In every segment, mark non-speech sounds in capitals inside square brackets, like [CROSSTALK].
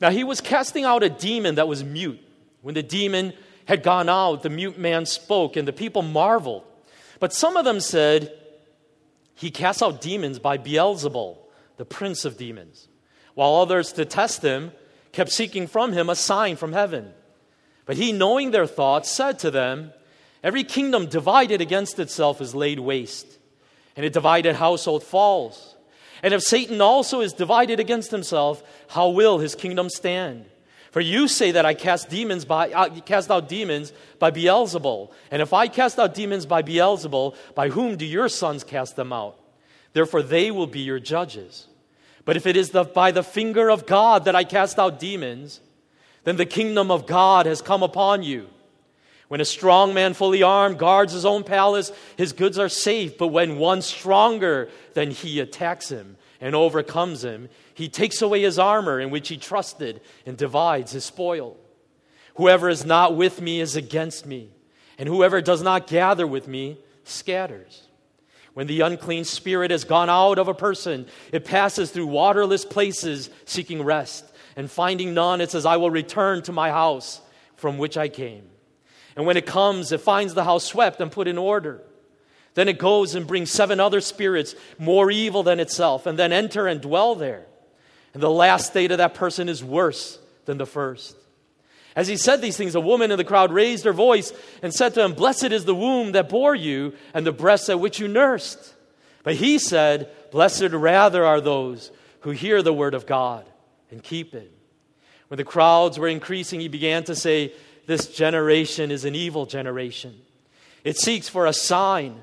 Now he was casting out a demon that was mute. When the demon had gone out, the mute man spoke, and the people marveled. But some of them said, He casts out demons by Beelzebul, the prince of demons. While others, to test him, kept seeking from him a sign from heaven. But he, knowing their thoughts, said to them, Every kingdom divided against itself is laid waste, and a divided household falls. And if Satan also is divided against himself, how will his kingdom stand? For you say that I cast demons by cast out demons by Beelzebul, and if I cast out demons by Beelzebul, by whom do your sons cast them out? Therefore they will be your judges. But if it is the, by the finger of God that I cast out demons, then the kingdom of God has come upon you. When a strong man fully armed guards his own palace, his goods are safe. But when one stronger than he attacks him and overcomes him, he takes away his armor in which he trusted and divides his spoil. Whoever is not with me is against me, and whoever does not gather with me scatters. When the unclean spirit has gone out of a person, it passes through waterless places seeking rest, and finding none, it says, I will return to my house from which I came. And when it comes, it finds the house swept and put in order. Then it goes and brings seven other spirits more evil than itself, and then enter and dwell there. And the last state of that person is worse than the first. As he said these things, a woman in the crowd raised her voice and said to him, Blessed is the womb that bore you and the breasts at which you nursed. But he said, Blessed rather are those who hear the word of God and keep it. When the crowds were increasing, he began to say, this generation is an evil generation. It seeks for a sign,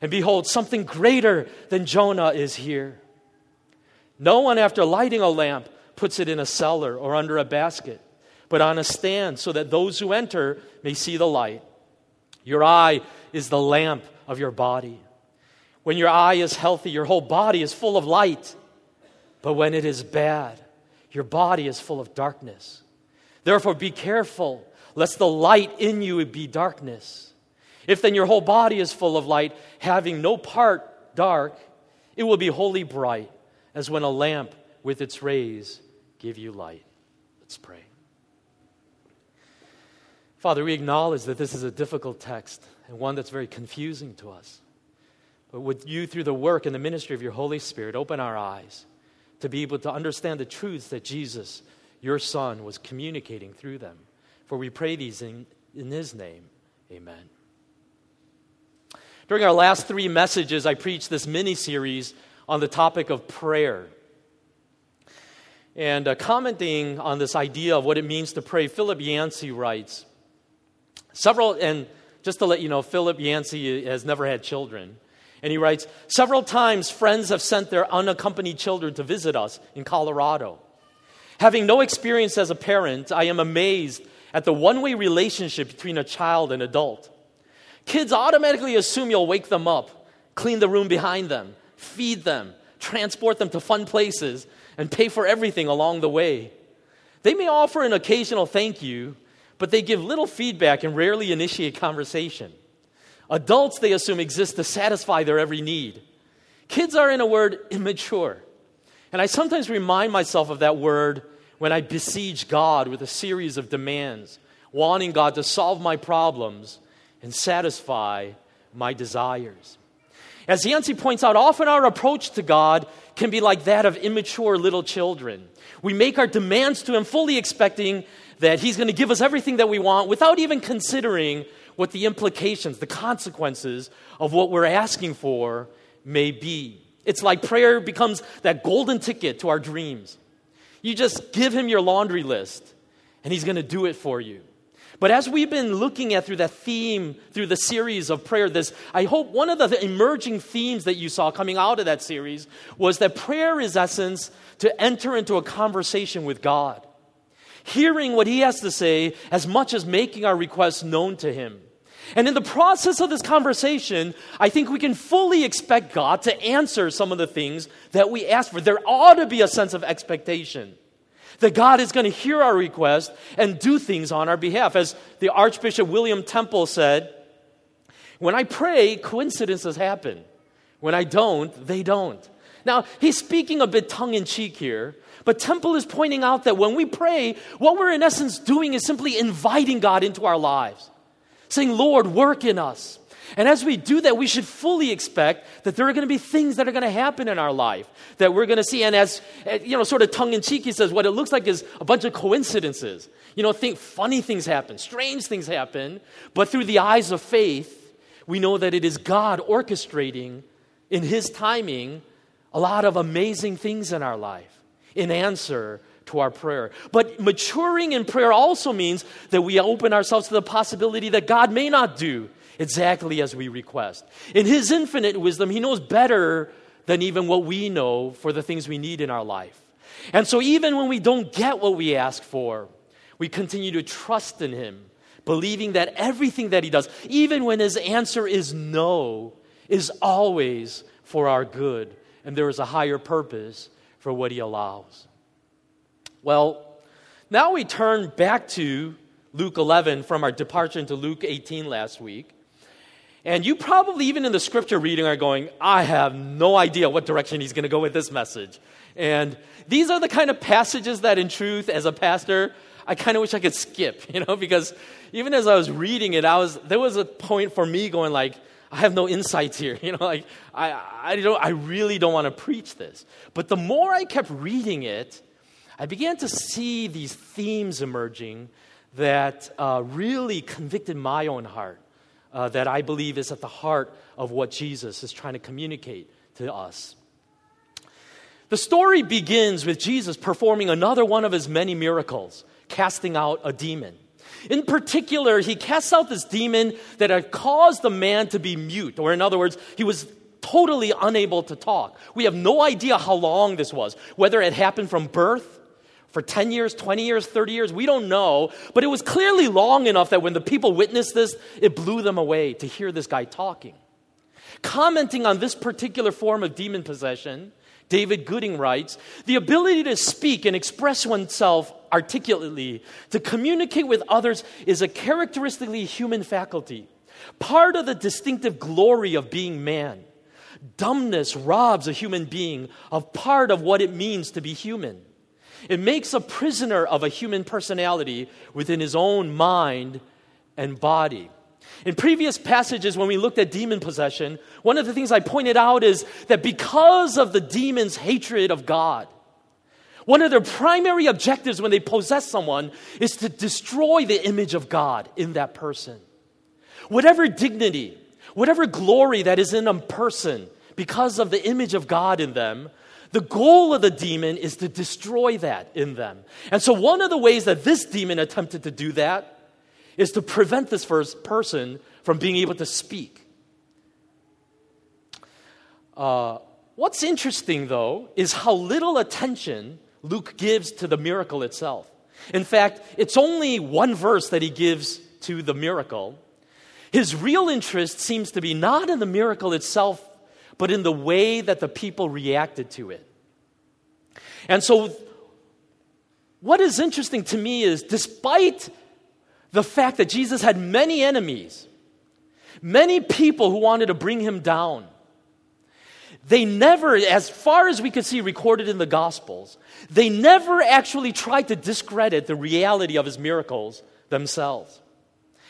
And behold, something greater than Jonah is here. No one, after lighting a lamp, puts it in a cellar or under a basket, but on a stand so that those who enter may see the light. Your eye is the lamp of your body. When your eye is healthy, your whole body is full of light. But when it is bad, your body is full of darkness. Therefore, be careful, lest the light in you be darkness. If then your whole body is full of light, having no part dark, it will be wholly bright, as when a lamp with its rays give you light. Let's pray. Father, we acknowledge that this is a difficult text and one that's very confusing to us. But would you, through the work and the ministry of your Holy Spirit, open our eyes to be able to understand the truths that Jesus, your Son, was communicating through them. For we pray these in, in His name. Amen. During our last three messages, I preached this mini series on the topic of prayer. And uh, commenting on this idea of what it means to pray, Philip Yancey writes several, and just to let you know, Philip Yancey has never had children. And he writes Several times, friends have sent their unaccompanied children to visit us in Colorado. Having no experience as a parent, I am amazed at the one way relationship between a child and adult. Kids automatically assume you'll wake them up, clean the room behind them, feed them, transport them to fun places, and pay for everything along the way. They may offer an occasional thank you, but they give little feedback and rarely initiate conversation. Adults, they assume, exist to satisfy their every need. Kids are, in a word, immature. And I sometimes remind myself of that word when I besiege God with a series of demands, wanting God to solve my problems and satisfy my desires. As Yancey points out, often our approach to God can be like that of immature little children. We make our demands to Him fully expecting that He's going to give us everything that we want without even considering what the implications, the consequences of what we're asking for may be. It's like prayer becomes that golden ticket to our dreams. You just give Him your laundry list, and He's going to do it for you. But as we've been looking at through that theme, through the series of prayer, this, I hope one of the emerging themes that you saw coming out of that series was that prayer is essence to enter into a conversation with God, hearing what He has to say as much as making our requests known to Him. And in the process of this conversation, I think we can fully expect God to answer some of the things that we ask for. There ought to be a sense of expectation that God is going to hear our request and do things on our behalf. As the Archbishop William Temple said, when I pray, coincidences happen. When I don't, they don't. Now, he's speaking a bit tongue in cheek here, but Temple is pointing out that when we pray, what we're in essence doing is simply inviting God into our lives, saying, Lord, work in us. And as we do that, we should fully expect that there are going to be things that are going to happen in our life that we're going to see. And as, eh, you know, sort of tongue in cheek, he says, what it looks like is a bunch of coincidences. You know, think funny things happen, strange things happen, but through the eyes of faith, we know that it is God orchestrating in his timing a lot of amazing things in our life in answer to our prayer. But maturing in prayer also means that we open ourselves to the possibility that God may not do exactly as we request. In His infinite wisdom, He knows better than even what we know for the things we need in our life. And so, even when we don't get what we ask for, we continue to trust in Him, believing that everything that He does, even when His answer is no, is always for our good, and there is a higher purpose for what He allows. Well, now we turn back to Luke 11 from our departure into Luke 18 last week. And you probably, even in the scripture reading, are going, I have no idea what direction he's going to go with this message. And these are the kind of passages that, in truth, as a pastor, I kind of wish I could skip, [LAUGHS] you know, because even as I was reading it, I was, there was a point for me going like, I have no insights here, [LAUGHS] you know, like, I, I, don't, I really don't want to preach this. But the more I kept reading it, I began to see these themes emerging that uh, really convicted my own heart uh, that I believe is at the heart of what Jesus is trying to communicate to us. The story begins with Jesus performing another one of his many miracles, casting out a demon. In particular, he casts out this demon that had caused the man to be mute, or in other words, he was totally unable to talk. We have no idea how long this was, whether it happened from birth for 10 years, 20 years, 30 years, we don't know. But it was clearly long enough that when the people witnessed this, it blew them away to hear this guy talking. Commenting on this particular form of demon possession, David Gooding writes The ability to speak and express oneself articulately, to communicate with others, is a characteristically human faculty, part of the distinctive glory of being man. Dumbness robs a human being of part of what it means to be human. It makes a prisoner of a human personality within his own mind and body. In previous passages, when we looked at demon possession, one of the things I pointed out is that because of the demon's hatred of God, one of their primary objectives when they possess someone is to destroy the image of God in that person. Whatever dignity, whatever glory that is in a person because of the image of God in them, the goal of the demon is to destroy that in them. And so, one of the ways that this demon attempted to do that is to prevent this first person from being able to speak. Uh, what's interesting, though, is how little attention Luke gives to the miracle itself. In fact, it's only one verse that he gives to the miracle. His real interest seems to be not in the miracle itself but in the way that the people reacted to it. And so, what is interesting to me is despite the fact that Jesus had many enemies, many people who wanted to bring him down, they never, as far as we could see recorded in the Gospels, they never actually tried to discredit the reality of his miracles themselves.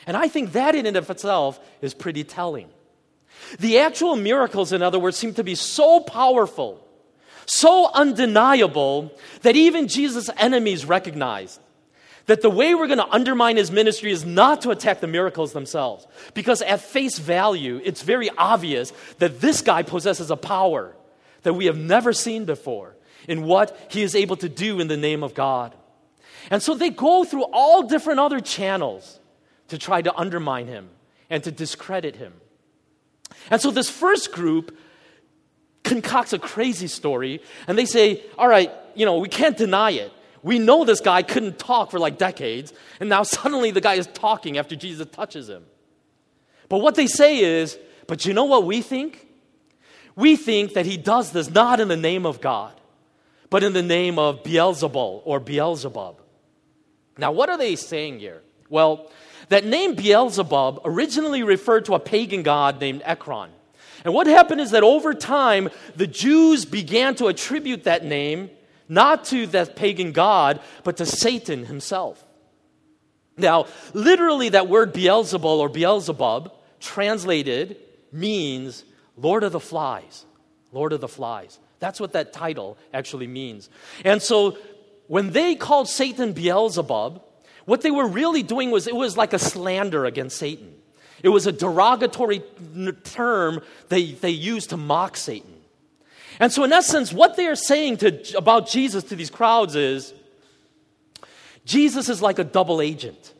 And I think that in and of itself is pretty telling. The actual miracles, in other words, seem to be so powerful, so undeniable that even Jesus' enemies recognized that the way we're going to undermine his ministry is not to attack the miracles themselves. Because at face value, it's very obvious that this guy possesses a power that we have never seen before in what he is able to do in the name of God. And so they go through all different other channels to try to undermine him and to discredit him. And so this first group concocts a crazy story and they say, All right, you know, we can't deny it. We know this guy couldn't talk for like decades, and now [LAUGHS] suddenly the guy is talking after Jesus touches him. But what they say is, But you know what we think? We think that he does this not in the name of God, but in the name of Beelzebul or Beelzebub. Now, what are they saying here? Well, that name Beelzebub originally referred to a pagan god named Ekron. And what happened is that over time, the Jews began to attribute that name not to that pagan god, but to Satan himself. Now, literally, that word Beelzebul or Beelzebub, translated, means Lord of the Flies. Lord of the Flies. That's what that title actually means. And so, when they called Satan Beelzebub, what they were really doing was it was like a slander against Satan. It was a derogatory term they, they used to mock Satan. And so, in essence, what they are saying to, about Jesus to these crowds is Jesus is like a double agent.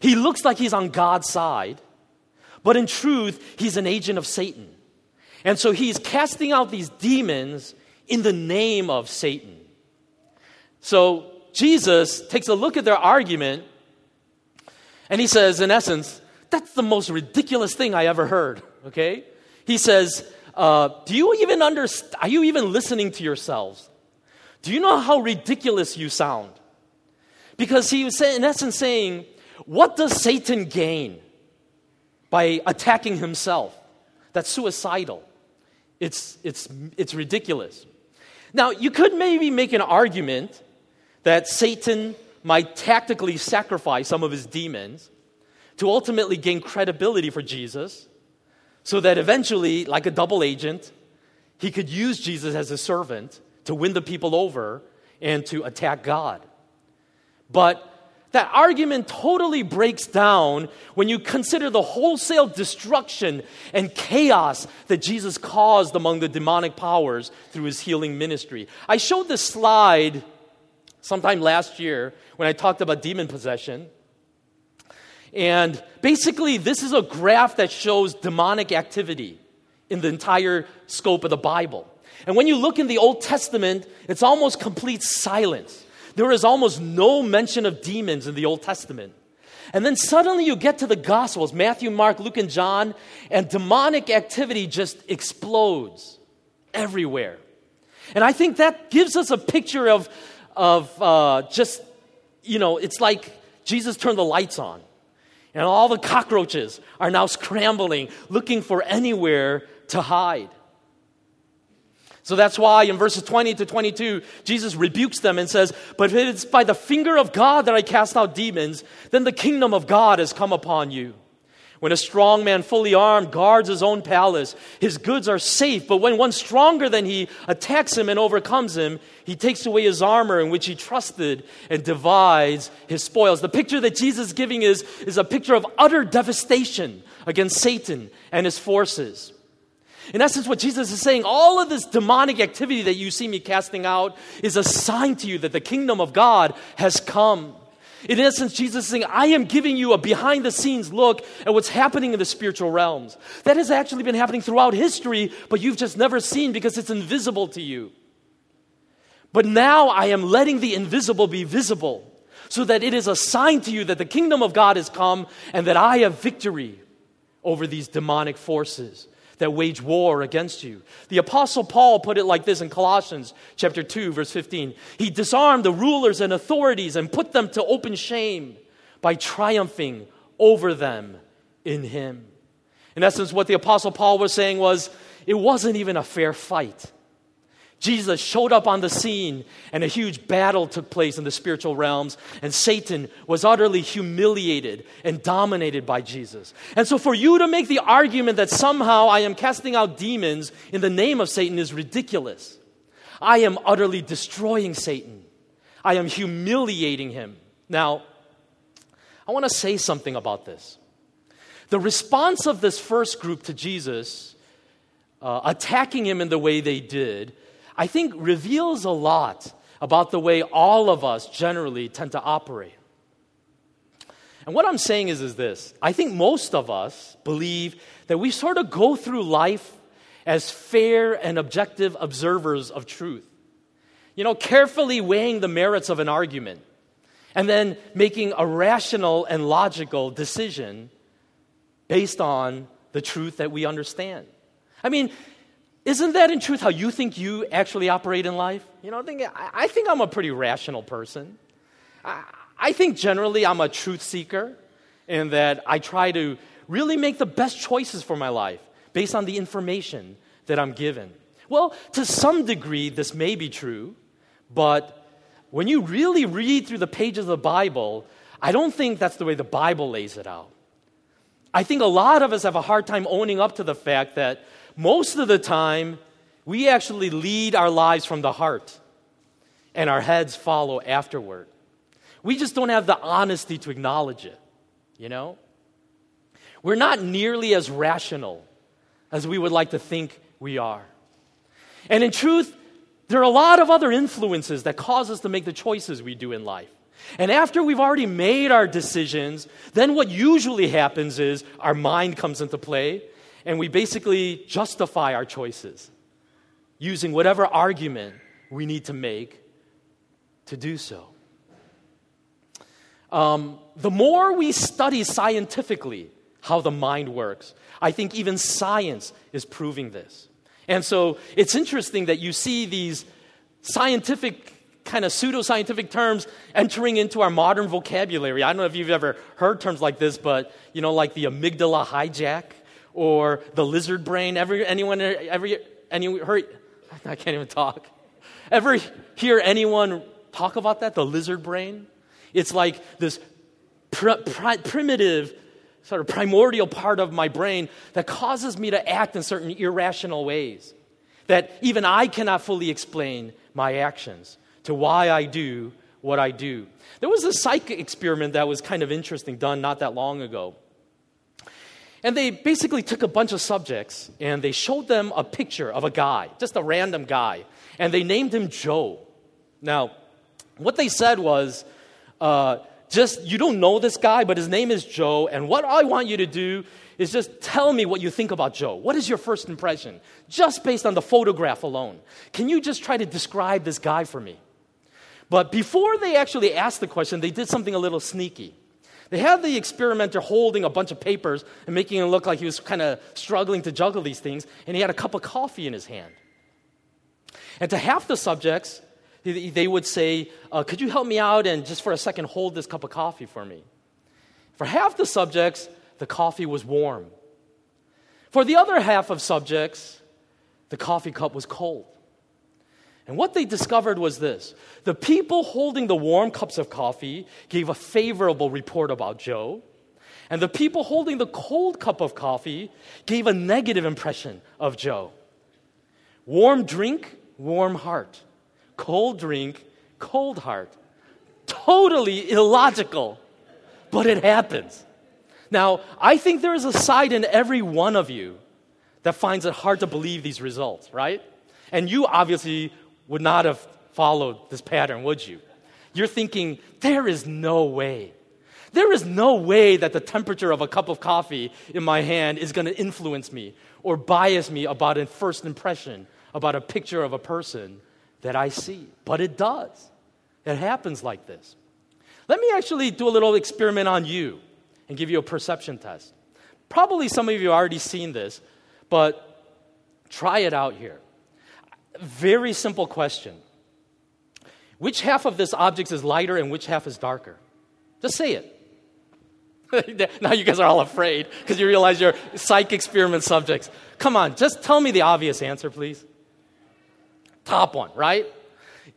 He looks like he's on God's side, but in truth, he's an agent of Satan. And so he's casting out these demons in the name of Satan. So Jesus takes a look at their argument and he says, in essence, that's the most ridiculous thing I ever heard, okay? He says, uh, Do you even understand? Are you even listening to yourselves? Do you know how ridiculous you sound? Because he was, in essence, saying, What does Satan gain by attacking himself? That's suicidal. It's, it's, it's ridiculous. Now, you could maybe make an argument that Satan might tactically sacrifice some of his demons to ultimately gain credibility for Jesus so that eventually, like a double agent, he could use Jesus as a servant to win the people over and to attack God. But that argument totally breaks down when you consider the wholesale destruction and chaos that Jesus caused among the demonic powers through his healing ministry. I showed this slide sometime last year when I talked about demon possession. And basically, this is a graph that shows demonic activity in the entire scope of the Bible. And when you look in the Old Testament, it's almost complete silence. There is almost no mention of demons in the Old Testament. And then suddenly you get to the Gospels Matthew, Mark, Luke, and John, and demonic activity just explodes everywhere. And I think that gives us a picture of, of uh, just, you know, it's like Jesus turned the lights on. And all the cockroaches are now scrambling, looking for anywhere to hide. So that's why in verses 20 to 22, Jesus rebukes them and says, But if it's by the finger of God that I cast out demons, then the kingdom of God has come upon you. When a strong man, fully armed, guards his own palace, his goods are safe. But when one stronger than he attacks him and overcomes him, he takes away his armor in which he trusted and divides his spoils. The picture that Jesus is giving is, is a picture of utter devastation against Satan and his forces. In essence, what Jesus is saying, all of this demonic activity that you see me casting out is a sign to you that the kingdom of God has come. In essence, Jesus is saying, I am giving you a behind the scenes look at what's happening in the spiritual realms. That has actually been happening throughout history, but you've just never seen because it's invisible to you. But now I am letting the invisible be visible so that it is a sign to you that the kingdom of God has come and that I have victory over these demonic forces that wage war against you. The apostle Paul put it like this in Colossians chapter 2 verse 15. He disarmed the rulers and authorities and put them to open shame by triumphing over them in him. In essence what the apostle Paul was saying was it wasn't even a fair fight. Jesus showed up on the scene, and a huge battle took place in the spiritual realms, and Satan was utterly humiliated and dominated by Jesus. And so, for you to make the argument that somehow I am casting out demons in the name of Satan is ridiculous. I am utterly destroying Satan. I am humiliating him. Now, I want to say something about this. The response of this first group to Jesus, uh, attacking him in the way they did, I think reveals a lot about the way all of us generally tend to operate. And what I'm saying is, is this I think most of us believe that we sort of go through life as fair and objective observers of truth. You know, carefully weighing the merits of an argument and then making a rational and logical decision based on the truth that we understand. I mean, isn't that in truth how you think you actually operate in life? You know, I think, I think I'm a pretty rational person. I, I think generally I'm a truth seeker in that I try to really make the best choices for my life based on the information that I'm given. Well, to some degree, this may be true, but when you really read through the pages of the Bible, I don't think that's the way the Bible lays it out. I think a lot of us have a hard time owning up to the fact that most of the time, we actually lead our lives from the heart, and our heads follow afterward. We just don't have the honesty to acknowledge it, you know? We're not nearly as rational as we would like to think we are. And in truth, there are a lot of other influences that cause us to make the choices we do in life. And after we've already made our decisions, then what usually happens is our mind comes into play and we basically justify our choices using whatever argument we need to make to do so. Um, the more we study scientifically how the mind works, I think even science is proving this. And so it's interesting that you see these scientific kind of pseudo scientific terms entering into our modern vocabulary. I don't know if you've ever heard terms like this, but you know, like the amygdala hijack or the lizard brain. Ever anyone ever any heard? [LAUGHS] I can't even talk. Ever hear anyone talk about that? The lizard brain. It's like this pr- pr- primitive, sort of primordial part of my brain that causes me to act in certain irrational ways. That even I cannot fully explain my actions to why I do what I do. There was a psych experiment that was kind of interesting done not that long ago. And they basically took a bunch of subjects and they showed them a picture of a guy, just a random guy, and they named him Joe. Now, what they said was, uh, just you don't know this guy, but his name is Joe, and what I want you to do is just tell me what you think about Joe. What is your first impression? Just based on the photograph alone. Can you just try to describe this guy for me? But before they actually asked the question, they did something a little sneaky. They had the experimenter holding a bunch of papers and making it look like he was kind of struggling to juggle these things, and he had a cup of coffee in his hand. And to half the subjects, they would say, uh, Could you help me out and just for a second hold this cup of coffee for me? For half the subjects, the coffee was warm. For the other half of subjects, the coffee cup was cold. And what they discovered was this the people holding the warm cups of coffee gave a favorable report about Joe, and the people holding the cold cup of coffee gave a negative impression of Joe. Warm drink, warm heart. Cold drink, cold heart. Totally illogical, but it happens. Now, I think there is a side in every one of you that finds it hard to believe these results, right? And you obviously would not have followed this pattern, would you? You're thinking, there is no way. There is no way that the temperature of a cup of coffee in my hand is going to influence me or bias me about a first impression about a picture of a person that I see. But it does. It happens like this. Let me actually do a little experiment on you and give you a perception test. Probably some of you have already seen this, but try it out here. Very simple question. Which half of this object is lighter and which half is darker? Just say it. [LAUGHS] now you guys are all afraid because you realize you're psych experiment subjects. Come on, just tell me the obvious answer, please. Top one, right?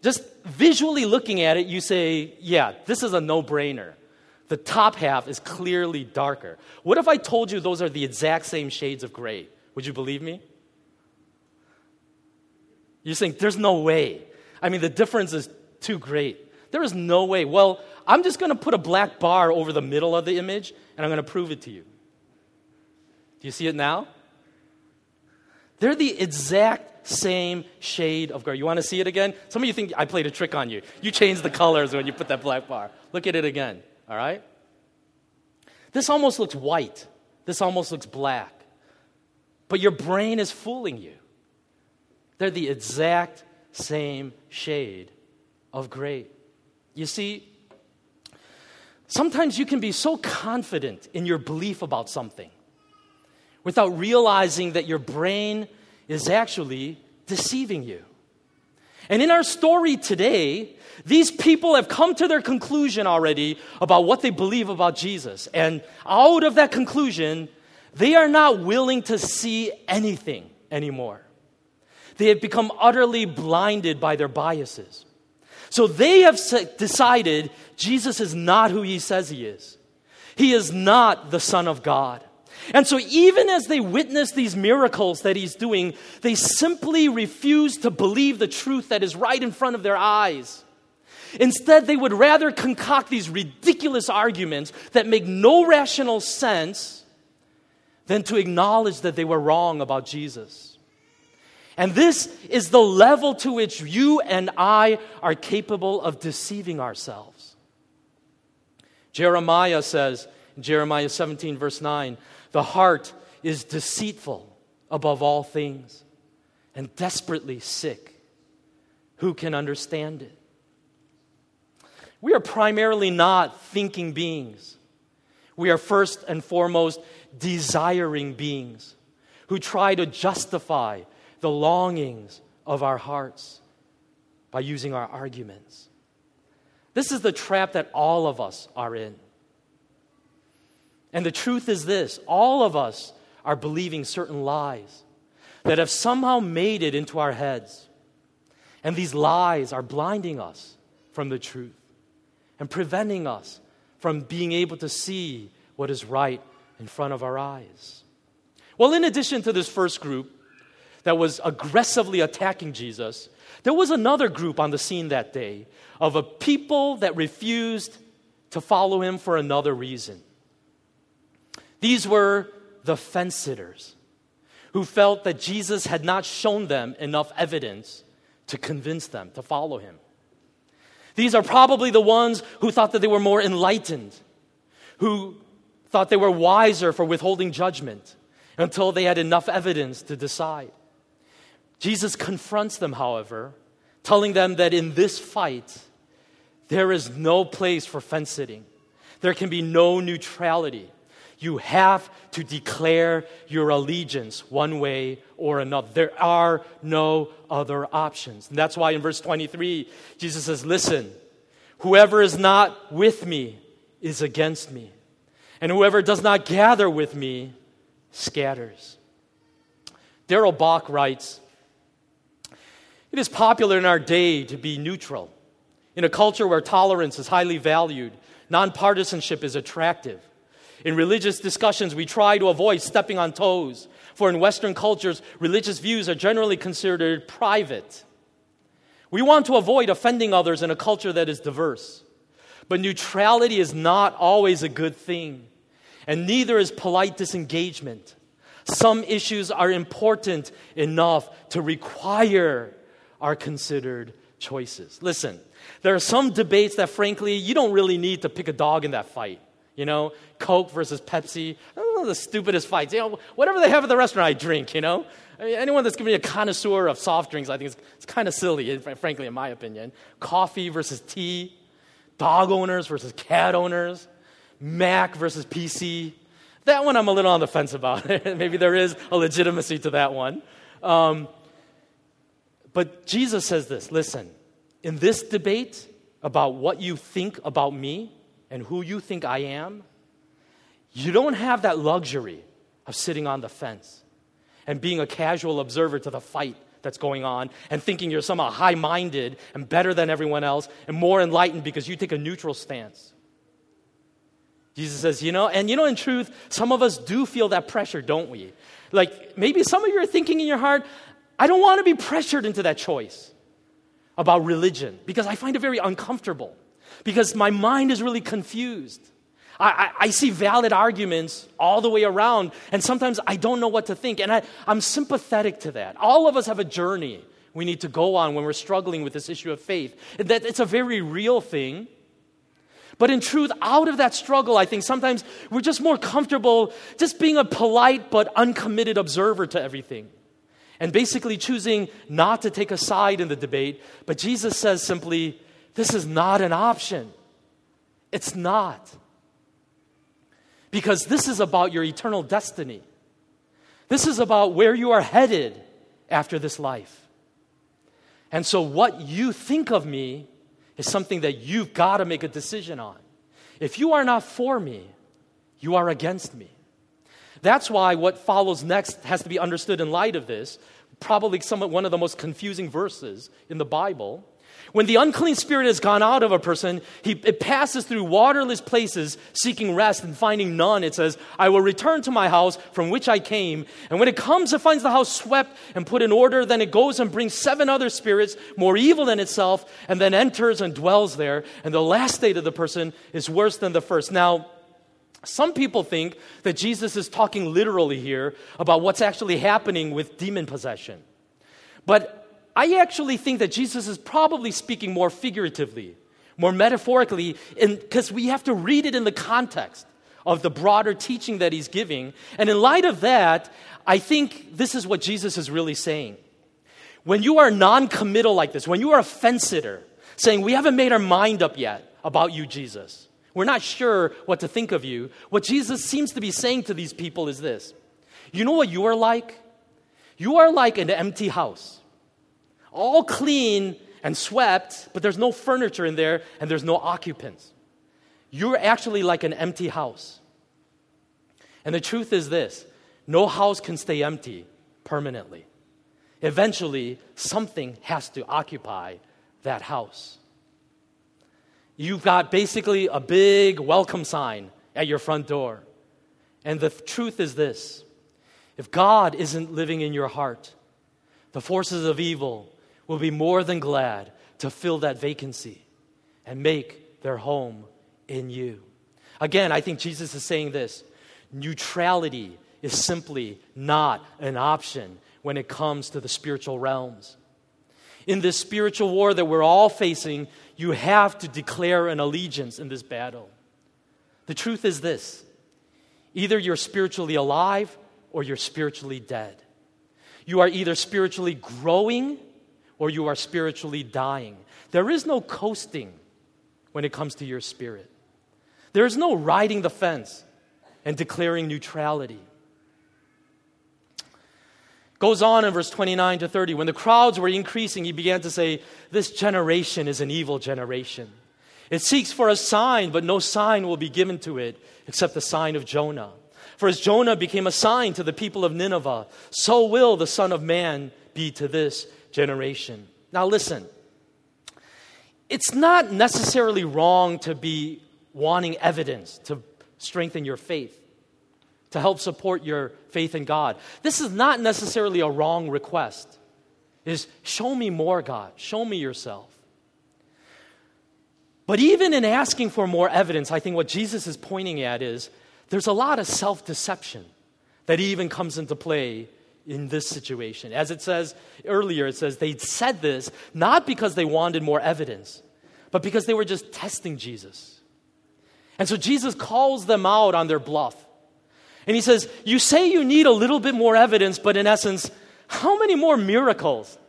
Just visually looking at it, you say, yeah, this is a no brainer. The top half is clearly darker. What if I told you those are the exact same shades of gray? Would you believe me? You think, there's no way. I mean, the difference is too great. There is no way. Well, I'm just going to put a black bar over the middle of the image and I'm going to prove it to you. Do you see it now? They're the exact same shade of gray. You want to see it again? Some of you think I played a trick on you. You changed the colors when you put that black bar. Look at it again, all right? This almost looks white. This almost looks black. But your brain is fooling you. They're the exact same shade of gray. You see, sometimes you can be so confident in your belief about something without realizing that your brain is actually deceiving you. And in our story today, these people have come to their conclusion already about what they believe about Jesus. And out of that conclusion, they are not willing to see anything anymore. They have become utterly blinded by their biases. So they have decided Jesus is not who he says he is. He is not the Son of God. And so, even as they witness these miracles that he's doing, they simply refuse to believe the truth that is right in front of their eyes. Instead, they would rather concoct these ridiculous arguments that make no rational sense than to acknowledge that they were wrong about Jesus. And this is the level to which you and I are capable of deceiving ourselves. Jeremiah says, Jeremiah 17, verse 9, the heart is deceitful above all things and desperately sick. Who can understand it? We are primarily not thinking beings. We are first and foremost desiring beings who try to justify the longings of our hearts by using our arguments. This is the trap that all of us are in. And the truth is this all of us are believing certain lies that have somehow made it into our heads. And these lies are blinding us from the truth and preventing us from being able to see what is right in front of our eyes. Well, in addition to this first group that was aggressively attacking Jesus, there was another group on the scene that day of a people that refused to follow him for another reason. These were the fence sitters who felt that Jesus had not shown them enough evidence to convince them to follow him. These are probably the ones who thought that they were more enlightened, who thought they were wiser for withholding judgment until they had enough evidence to decide. Jesus confronts them, however, telling them that in this fight, there is no place for fence sitting. There can be no neutrality. You have to declare your allegiance one way or another. There are no other options. And that's why in verse 23, Jesus says, Listen, whoever is not with me is against me, and whoever does not gather with me scatters. Darrell Bock writes, It is popular in our day to be neutral. In a culture where tolerance is highly valued, nonpartisanship is attractive. In religious discussions, we try to avoid stepping on toes, for in Western cultures, religious views are generally considered private. We want to avoid offending others in a culture that is diverse. But neutrality is not always a good thing, and neither is polite disengagement. Some issues are important enough to require our considered choices. Listen, there are some debates that, frankly, you don't really need to pick a dog in that fight. You know, Coke versus Pepsi. Oh, the stupidest fights. You know, whatever they have at the restaurant, I drink, you know. I mean, anyone that's giving me a connoisseur of soft drinks, I think it's, it's kind of silly, frankly, in my opinion. Coffee versus tea, dog owners versus cat owners, Mac versus PC. That one I'm a little on the fence about. [LAUGHS] Maybe there is a legitimacy to that one. Um, but Jesus says this listen, in this debate about what you think about me, and who you think I am, you don't have that luxury of sitting on the fence and being a casual observer to the fight that's going on and thinking you're somehow high minded and better than everyone else and more enlightened because you take a neutral stance. Jesus says, you know, and you know, in truth, some of us do feel that pressure, don't we? Like maybe some of you are thinking in your heart, I don't want to be pressured into that choice about religion because I find it very uncomfortable, because my mind is really confused. I, I, see valid arguments all the way around, and sometimes I don't know what to think. And I, I'm sympathetic to that. All of us have a journey we need to go on when we're struggling with this issue of faith. That it's a very real thing. But in truth, out of that struggle, I think sometimes we're just more comfortable just being a polite but uncommitted observer to everything. And basically choosing not to take a side in the debate. But Jesus says simply, this is not an option. It's not. Because this is about your eternal destiny. This is about where you are headed after this life. And so, what you think of me is something that you've got to make a decision on. If you are not for me, you are against me. That's why what follows next has to be understood in light of this. Probably some, one of the most confusing verses in the Bible. When the unclean spirit has gone out of a person, he, it passes through waterless places seeking rest and finding none. It says, I will return to my house from which I came. And when it comes, it finds the house swept and put in order. Then it goes and brings seven other spirits more evil than itself and then enters and dwells there. And the last state of the person is worse than the first. Now, some people think that Jesus is talking literally here about what's actually happening with demon possession. But I actually think that Jesus is probably speaking more figuratively, more metaphorically, because we have to read it in the context of the broader teaching that he's giving. And in light of that, I think this is what Jesus is really saying. When you are non committal like this, when you are a fence sitter, saying, We haven't made our mind up yet about you, Jesus, we're not sure what to think of you, what Jesus seems to be saying to these people is this You know what you are like? You are like an empty house all clean and swept, but there's no furniture in there and there's no occupants. You're actually like an empty house. And the truth is this no house can stay empty permanently. Eventually, something has to occupy that house. You've got basically a big welcome sign at your front door. And the truth is this if God isn't living in your heart, the forces of evil will be more than glad to fill that vacancy and make their home in you. Again, I think Jesus is saying this neutrality is simply not an option when it comes to the spiritual realms. In this spiritual war that we're all facing, you have to declare an allegiance in this battle. The truth is this either you're spiritually alive or you're spiritually dead. You are either spiritually growing or you are spiritually dying. There is no coasting when it comes to your spirit. There is no riding the fence and declaring neutrality. Goes on in verse 29 to 30. When the crowds were increasing, he began to say, This generation is an evil generation. It seeks for a sign, but no sign will be given to it except the sign of Jonah. For as Jonah became a sign to the people of Nineveh, so will the Son of Man be to this generation. Now, listen, it's not necessarily wrong to be wanting evidence to strengthen your faith, to help support your faith in God. This is not necessarily a wrong request. Is show me more, God. Show me yourself. But even in asking for more evidence, I think what Jesus is pointing at is there's a lot of self deception that even comes into play in this situation. As it says earlier, it says they said this not because they wanted more evidence, but because they were just testing Jesus. And so Jesus calls them out on their bluff. And he says, You say you need a little bit more evidence, but in essence, how many more miracles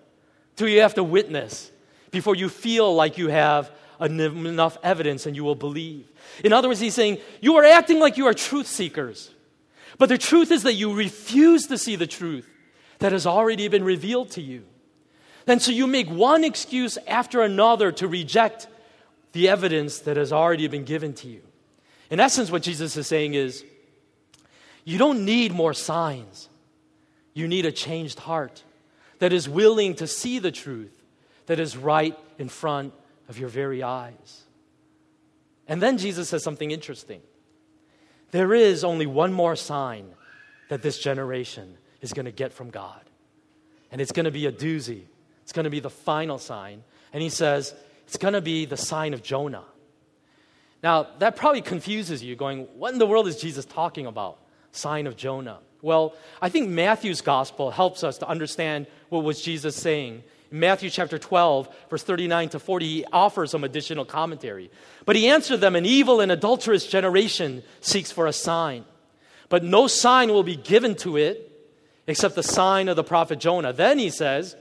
do you have to witness before you feel like you have enough evidence and you will believe? In other words, he's saying, You are acting like you are truth seekers. But the truth is that you refuse to see the truth that has already been revealed to you. And so you make one excuse after another to reject the evidence that has already been given to you. In essence, what Jesus is saying is you don't need more signs, you need a changed heart that is willing to see the truth that is right in front of your very eyes. And then Jesus says something interesting. There is only one more sign that this generation is going to get from God. and it's going to be a doozy. It's going to be the final sign. And he says, it's going to be the sign of Jonah. Now, that probably confuses you, going, what in the world is Jesus talking about? Sign of Jonah. Well, I think Matthew's gospel helps us to understand what was Jesus saying. In Matthew chapter 12, verse 39 to 40, he offers some additional commentary. But he answered them, An evil and adulterous generation seeks for a sign. But no sign will be given to it except the sign of the prophet Jonah. Then he says,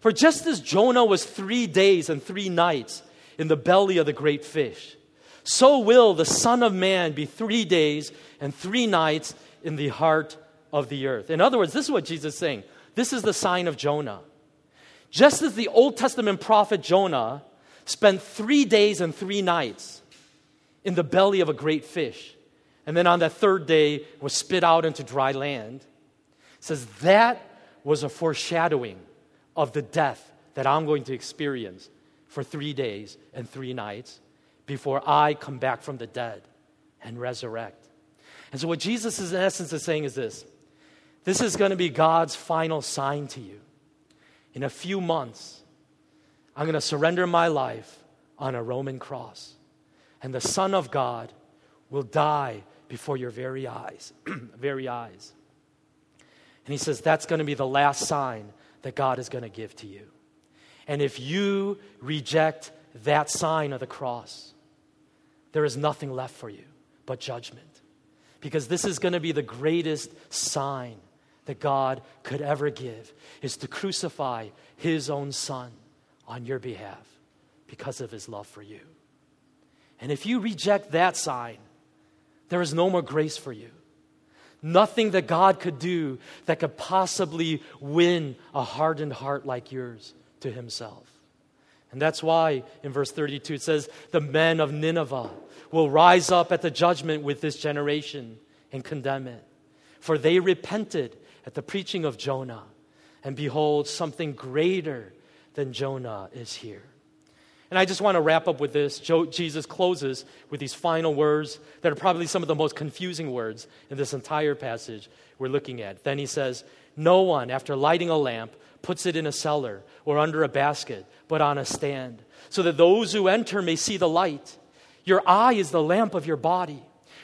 For just as Jonah was three days and three nights in the belly of the great fish, so will the Son of Man be three days and three nights in the heart of the earth. In other words, this is what Jesus is saying. This is the sign of Jonah. Just as the Old Testament prophet Jonah spent three days and three nights in the belly of a great fish, and then on that third day was spit out into dry land, says that was a foreshadowing of the death that I'm going to experience for three days and three nights before I come back from the dead and resurrect. And so, what Jesus is in essence is saying is this this is going to be God's final sign to you. In a few months, I'm going to surrender my life on a Roman cross, and the Son of God will die before your very eyes. [CLEARS THROAT] very eyes. And he says that's going to be the last sign that God is going to give to you. And if you reject that sign of the cross, there is nothing left for you but judgment. Because this is going to be the greatest sign that God could ever give is to crucify his own son on your behalf because of his love for you. And if you reject that sign, there is no more grace for you. Nothing that God could do that could possibly win a hardened heart like yours to himself. And that's why in verse 32 it says, The men of Nineveh will rise up at the judgment with this generation and condemn it. For they repented at the preaching of Jonah, and behold, something greater than Jonah is here. And I just want to wrap up with this. Jesus closes with these final words that are probably some of the most confusing words in this entire passage we're looking at. Then he says, No one, after lighting a lamp, puts it in a cellar or under a basket, but on a stand, so that those who enter may see the light. Your eye is the lamp of your body.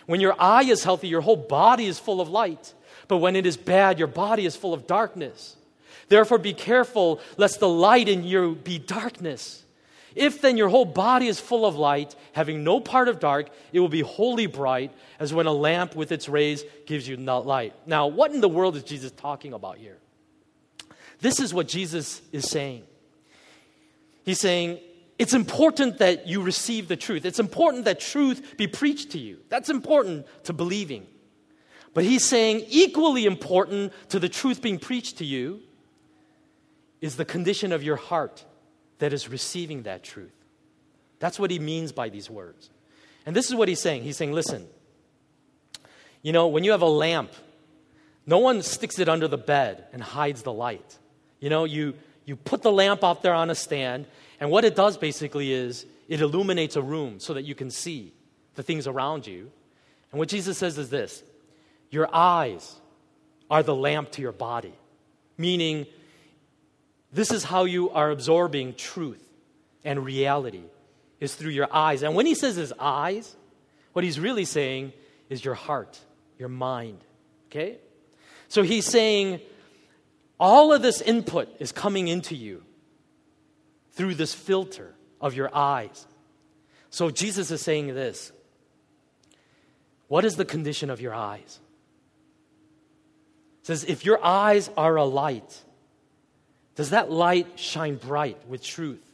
When your eye is healthy, your whole body is full of light. But when it is bad, your body is full of darkness. Therefore, be careful lest the light in you be darkness. If then your whole body is full of light, having no part of dark, it will be wholly bright, as when a lamp with its rays gives you light. Now, what in the world is Jesus talking about here? This is what Jesus is saying. He's saying, it's important that you receive the truth. It's important that truth be preached to you. That's important to believing. But he's saying, equally important to the truth being preached to you is the condition of your heart that is receiving that truth. That's what he means by these words. And this is what he's saying. He's saying, listen, you know, when you have a lamp, no one sticks it under the bed and hides the light. You know, you, you put the lamp out there on a stand and what it does basically is it illuminates a room so that you can see the things around you. And what Jesus says is this Your eyes are the lamp to your body, meaning this is how you are absorbing truth and reality is through your eyes. And when he says his eyes, what he's really saying is your heart, your mind. Okay? So he's saying all of this input is coming into you through this filter of your eyes. So Jesus is saying this What is the condition of your eyes? It says, if your eyes are a light, does that light shine bright with truth?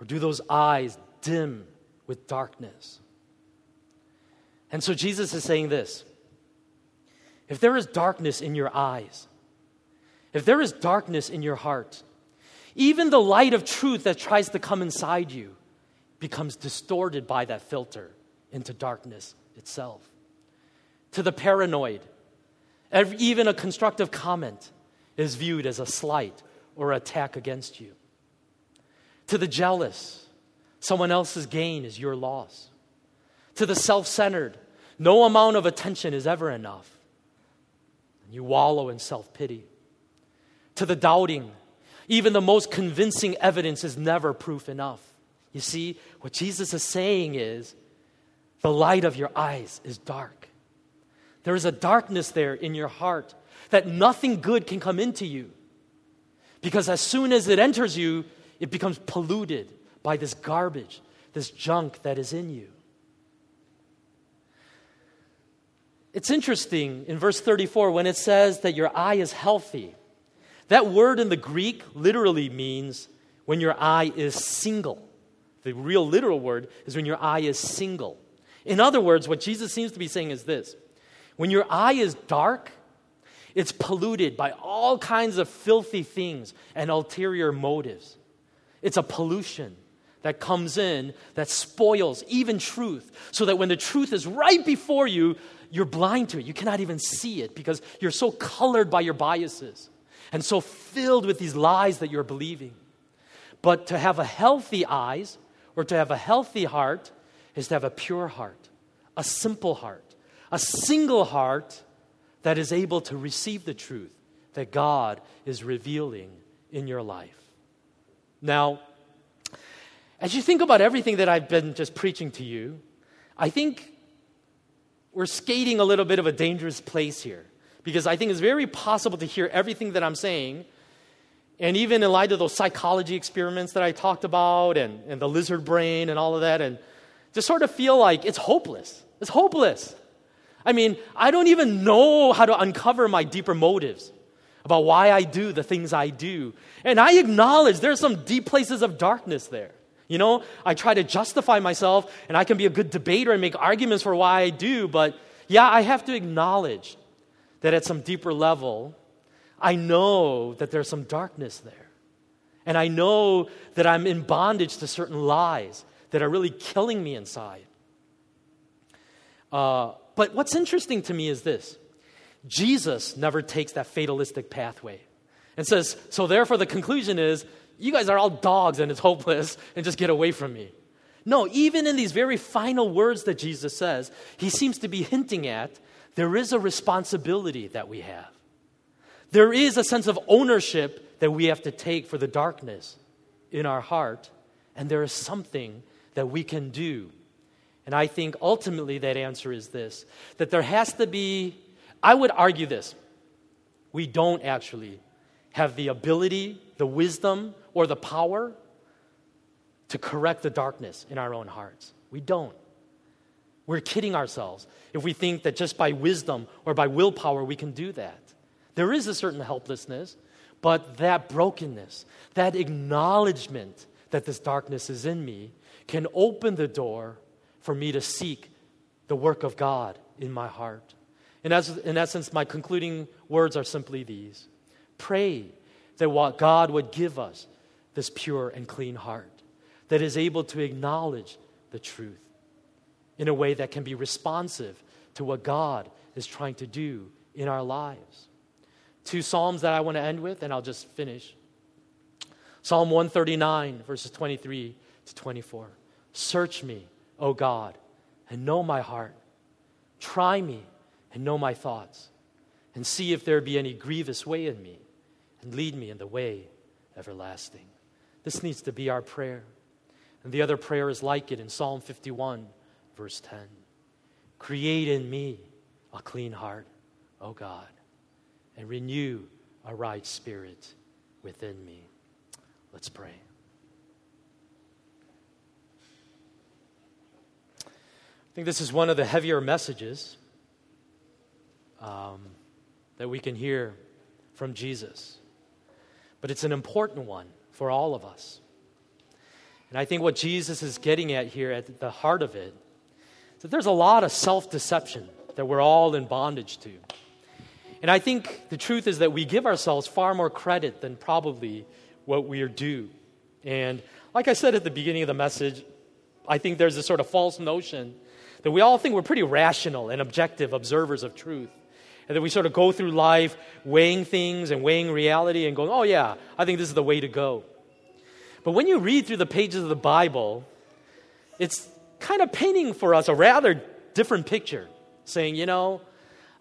Or do those eyes dim with darkness? And so Jesus is saying this if there is darkness in your eyes, if there is darkness in your heart, even the light of truth that tries to come inside you becomes distorted by that filter into darkness itself. To the paranoid, even a constructive comment is viewed as a slight or attack against you. To the jealous, someone else's gain is your loss. To the self centered, no amount of attention is ever enough. And you wallow in self pity. To the doubting. Even the most convincing evidence is never proof enough. You see, what Jesus is saying is the light of your eyes is dark. There is a darkness there in your heart that nothing good can come into you. Because as soon as it enters you, it becomes polluted by this garbage, this junk that is in you. It's interesting in verse 34 when it says that your eye is healthy. That word in the Greek literally means when your eye is single. The real literal word is when your eye is single. In other words, what Jesus seems to be saying is this when your eye is dark, it's polluted by all kinds of filthy things and ulterior motives. It's a pollution that comes in that spoils even truth, so that when the truth is right before you, you're blind to it. You cannot even see it because you're so colored by your biases and so filled with these lies that you're believing. But to have a healthy eyes or to have a healthy heart is to have a pure heart, a simple heart, a single heart that is able to receive the truth that God is revealing in your life. Now, as you think about everything that I've been just preaching to you, I think we're skating a little bit of a dangerous place here because I think it's very possible to hear everything that I'm saying. And even in light of those psychology experiments that I talked about and, and the lizard brain and all of that, and just sort of feel like it's hopeless. It's hopeless. I mean, I don't even know how to uncover my deeper motives about why I do the things I do. And I acknowledge there's some deep places of darkness there. You know, I try to justify myself and I can be a good debater and make arguments for why I do, but yeah, I have to acknowledge that at some deeper level, I know that there's some darkness there. And I know that I'm in bondage to certain lies that are really killing me inside. Uh, but what's interesting to me is this Jesus never takes that fatalistic pathway and says, so therefore the conclusion is, you guys are all dogs and it's hopeless and just get away from me. No, even in these very final words that Jesus says, he seems to be hinting at there is a responsibility that we have. There is a sense of ownership that we have to take for the darkness in our heart, and there is something that we can do and I think ultimately that answer is this that there has to be, I would argue this. We don't actually have the ability, the wisdom, or the power to correct the darkness in our own hearts. We don't. We're kidding ourselves if we think that just by wisdom or by willpower we can do that. There is a certain helplessness, but that brokenness, that acknowledgement that this darkness is in me, can open the door for me to seek the work of God in my heart. In, as, in essence, my concluding words are simply these Pray that what God would give us this pure and clean heart that is able to acknowledge the truth in a way that can be responsive to what God is trying to do in our lives. Two Psalms that I want to end with, and I'll just finish. Psalm 139, verses 23 to 24. Search me O God, and know my heart. Try me and know my thoughts, and see if there be any grievous way in me, and lead me in the way everlasting. This needs to be our prayer. And the other prayer is like it in Psalm 51, verse 10. Create in me a clean heart, O God, and renew a right spirit within me. Let's pray. I think this is one of the heavier messages um, that we can hear from Jesus. But it's an important one for all of us. And I think what Jesus is getting at here at the heart of it that there's a lot of self deception that we're all in bondage to. And I think the truth is that we give ourselves far more credit than probably what we are due. And like I said at the beginning of the message, I think there's this sort of false notion that we all think we're pretty rational and objective observers of truth. And that we sort of go through life weighing things and weighing reality and going, oh, yeah, I think this is the way to go. But when you read through the pages of the Bible, it's kind of painting for us a rather different picture, saying, you know,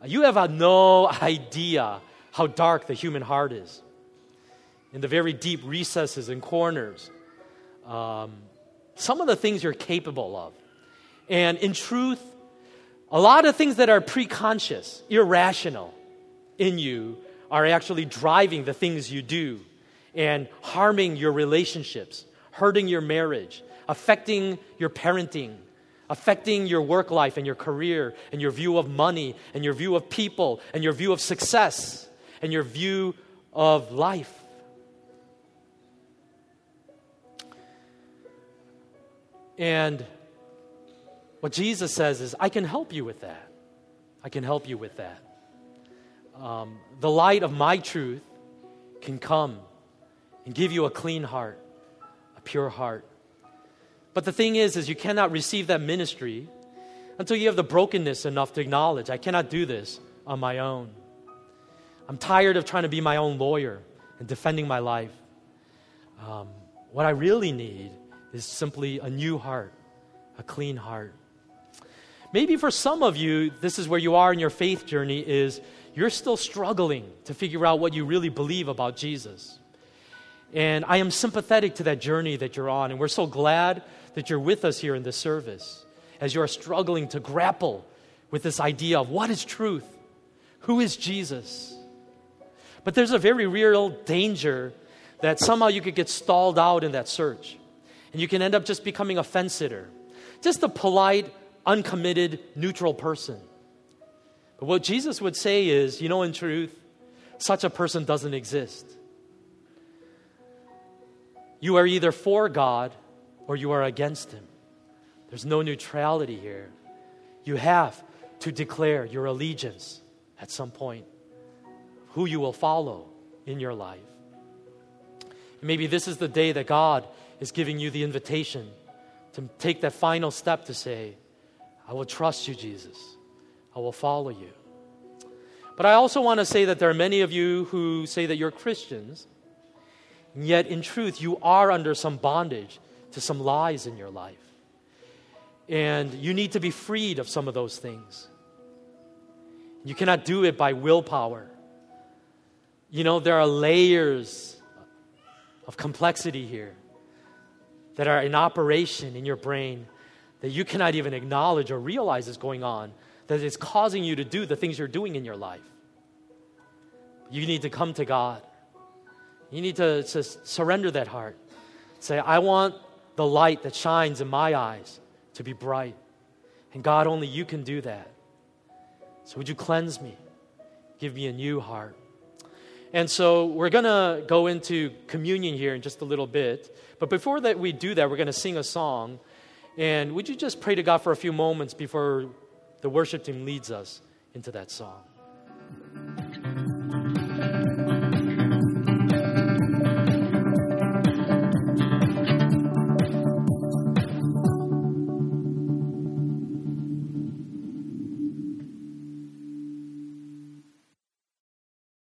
you have no idea how dark the human heart is. in the very deep recesses and corners, um, some of the things you're capable of. And in truth, a lot of things that are preconscious, irrational in you are actually driving the things you do and harming your relationships, hurting your marriage, affecting your parenting, affecting your work life and your career and your view of money and your view of people and your view of success and your view of life. And what Jesus says is, I can help you with that. I can help you with that. Um, the light of my truth can come and give you a clean heart, a pure heart. But the thing is, is you cannot receive that ministry until you have the brokenness enough to acknowledge, I cannot do this on my own. I'm tired of trying to be my own lawyer and defending my life. Um, what I really need is simply a new heart, a clean heart. Maybe for some of you, this is where you are in your faith journey is you're still struggling to figure out what you really believe about Jesus. And I am sympathetic to that journey that you're on, and we're so glad that you're with us here in this service as you're struggling to grapple with this idea of what is truth? Who is Jesus? But there's a very real danger that somehow you could get stalled out in that search. And you can end up just becoming a fence sitter, just a polite, uncommitted, neutral person. But what Jesus would say is, you know, in truth, such a person doesn't exist. You are either for God or you are against Him. There's no neutrality here. You have to declare your allegiance at some point, who you will follow in your life. Maybe this is the day that God is giving you the invitation to take that final step to say, I will trust you, Jesus. I will follow you. But I also want to say that there are many of you who say that you're Christians, and yet in truth, you are under some bondage to some lies in your life. And you need to be freed of some of those things. You cannot do it by willpower. You know, there are layers of complexity here that are in operation in your brain that you cannot even acknowledge or realize is going on, that is causing you to do the things you're doing in your life. You need to come to God. You need to, to surrender that heart. Say, I want the light that shines in my eyes to be bright. And God, only you can do that. So would you cleanse me? Give me a new heart. And so we're going to go into communion here in just a little bit. But before that we do that, we're going to sing a song. And would you just pray to God for a few moments before the worship team leads us into that song?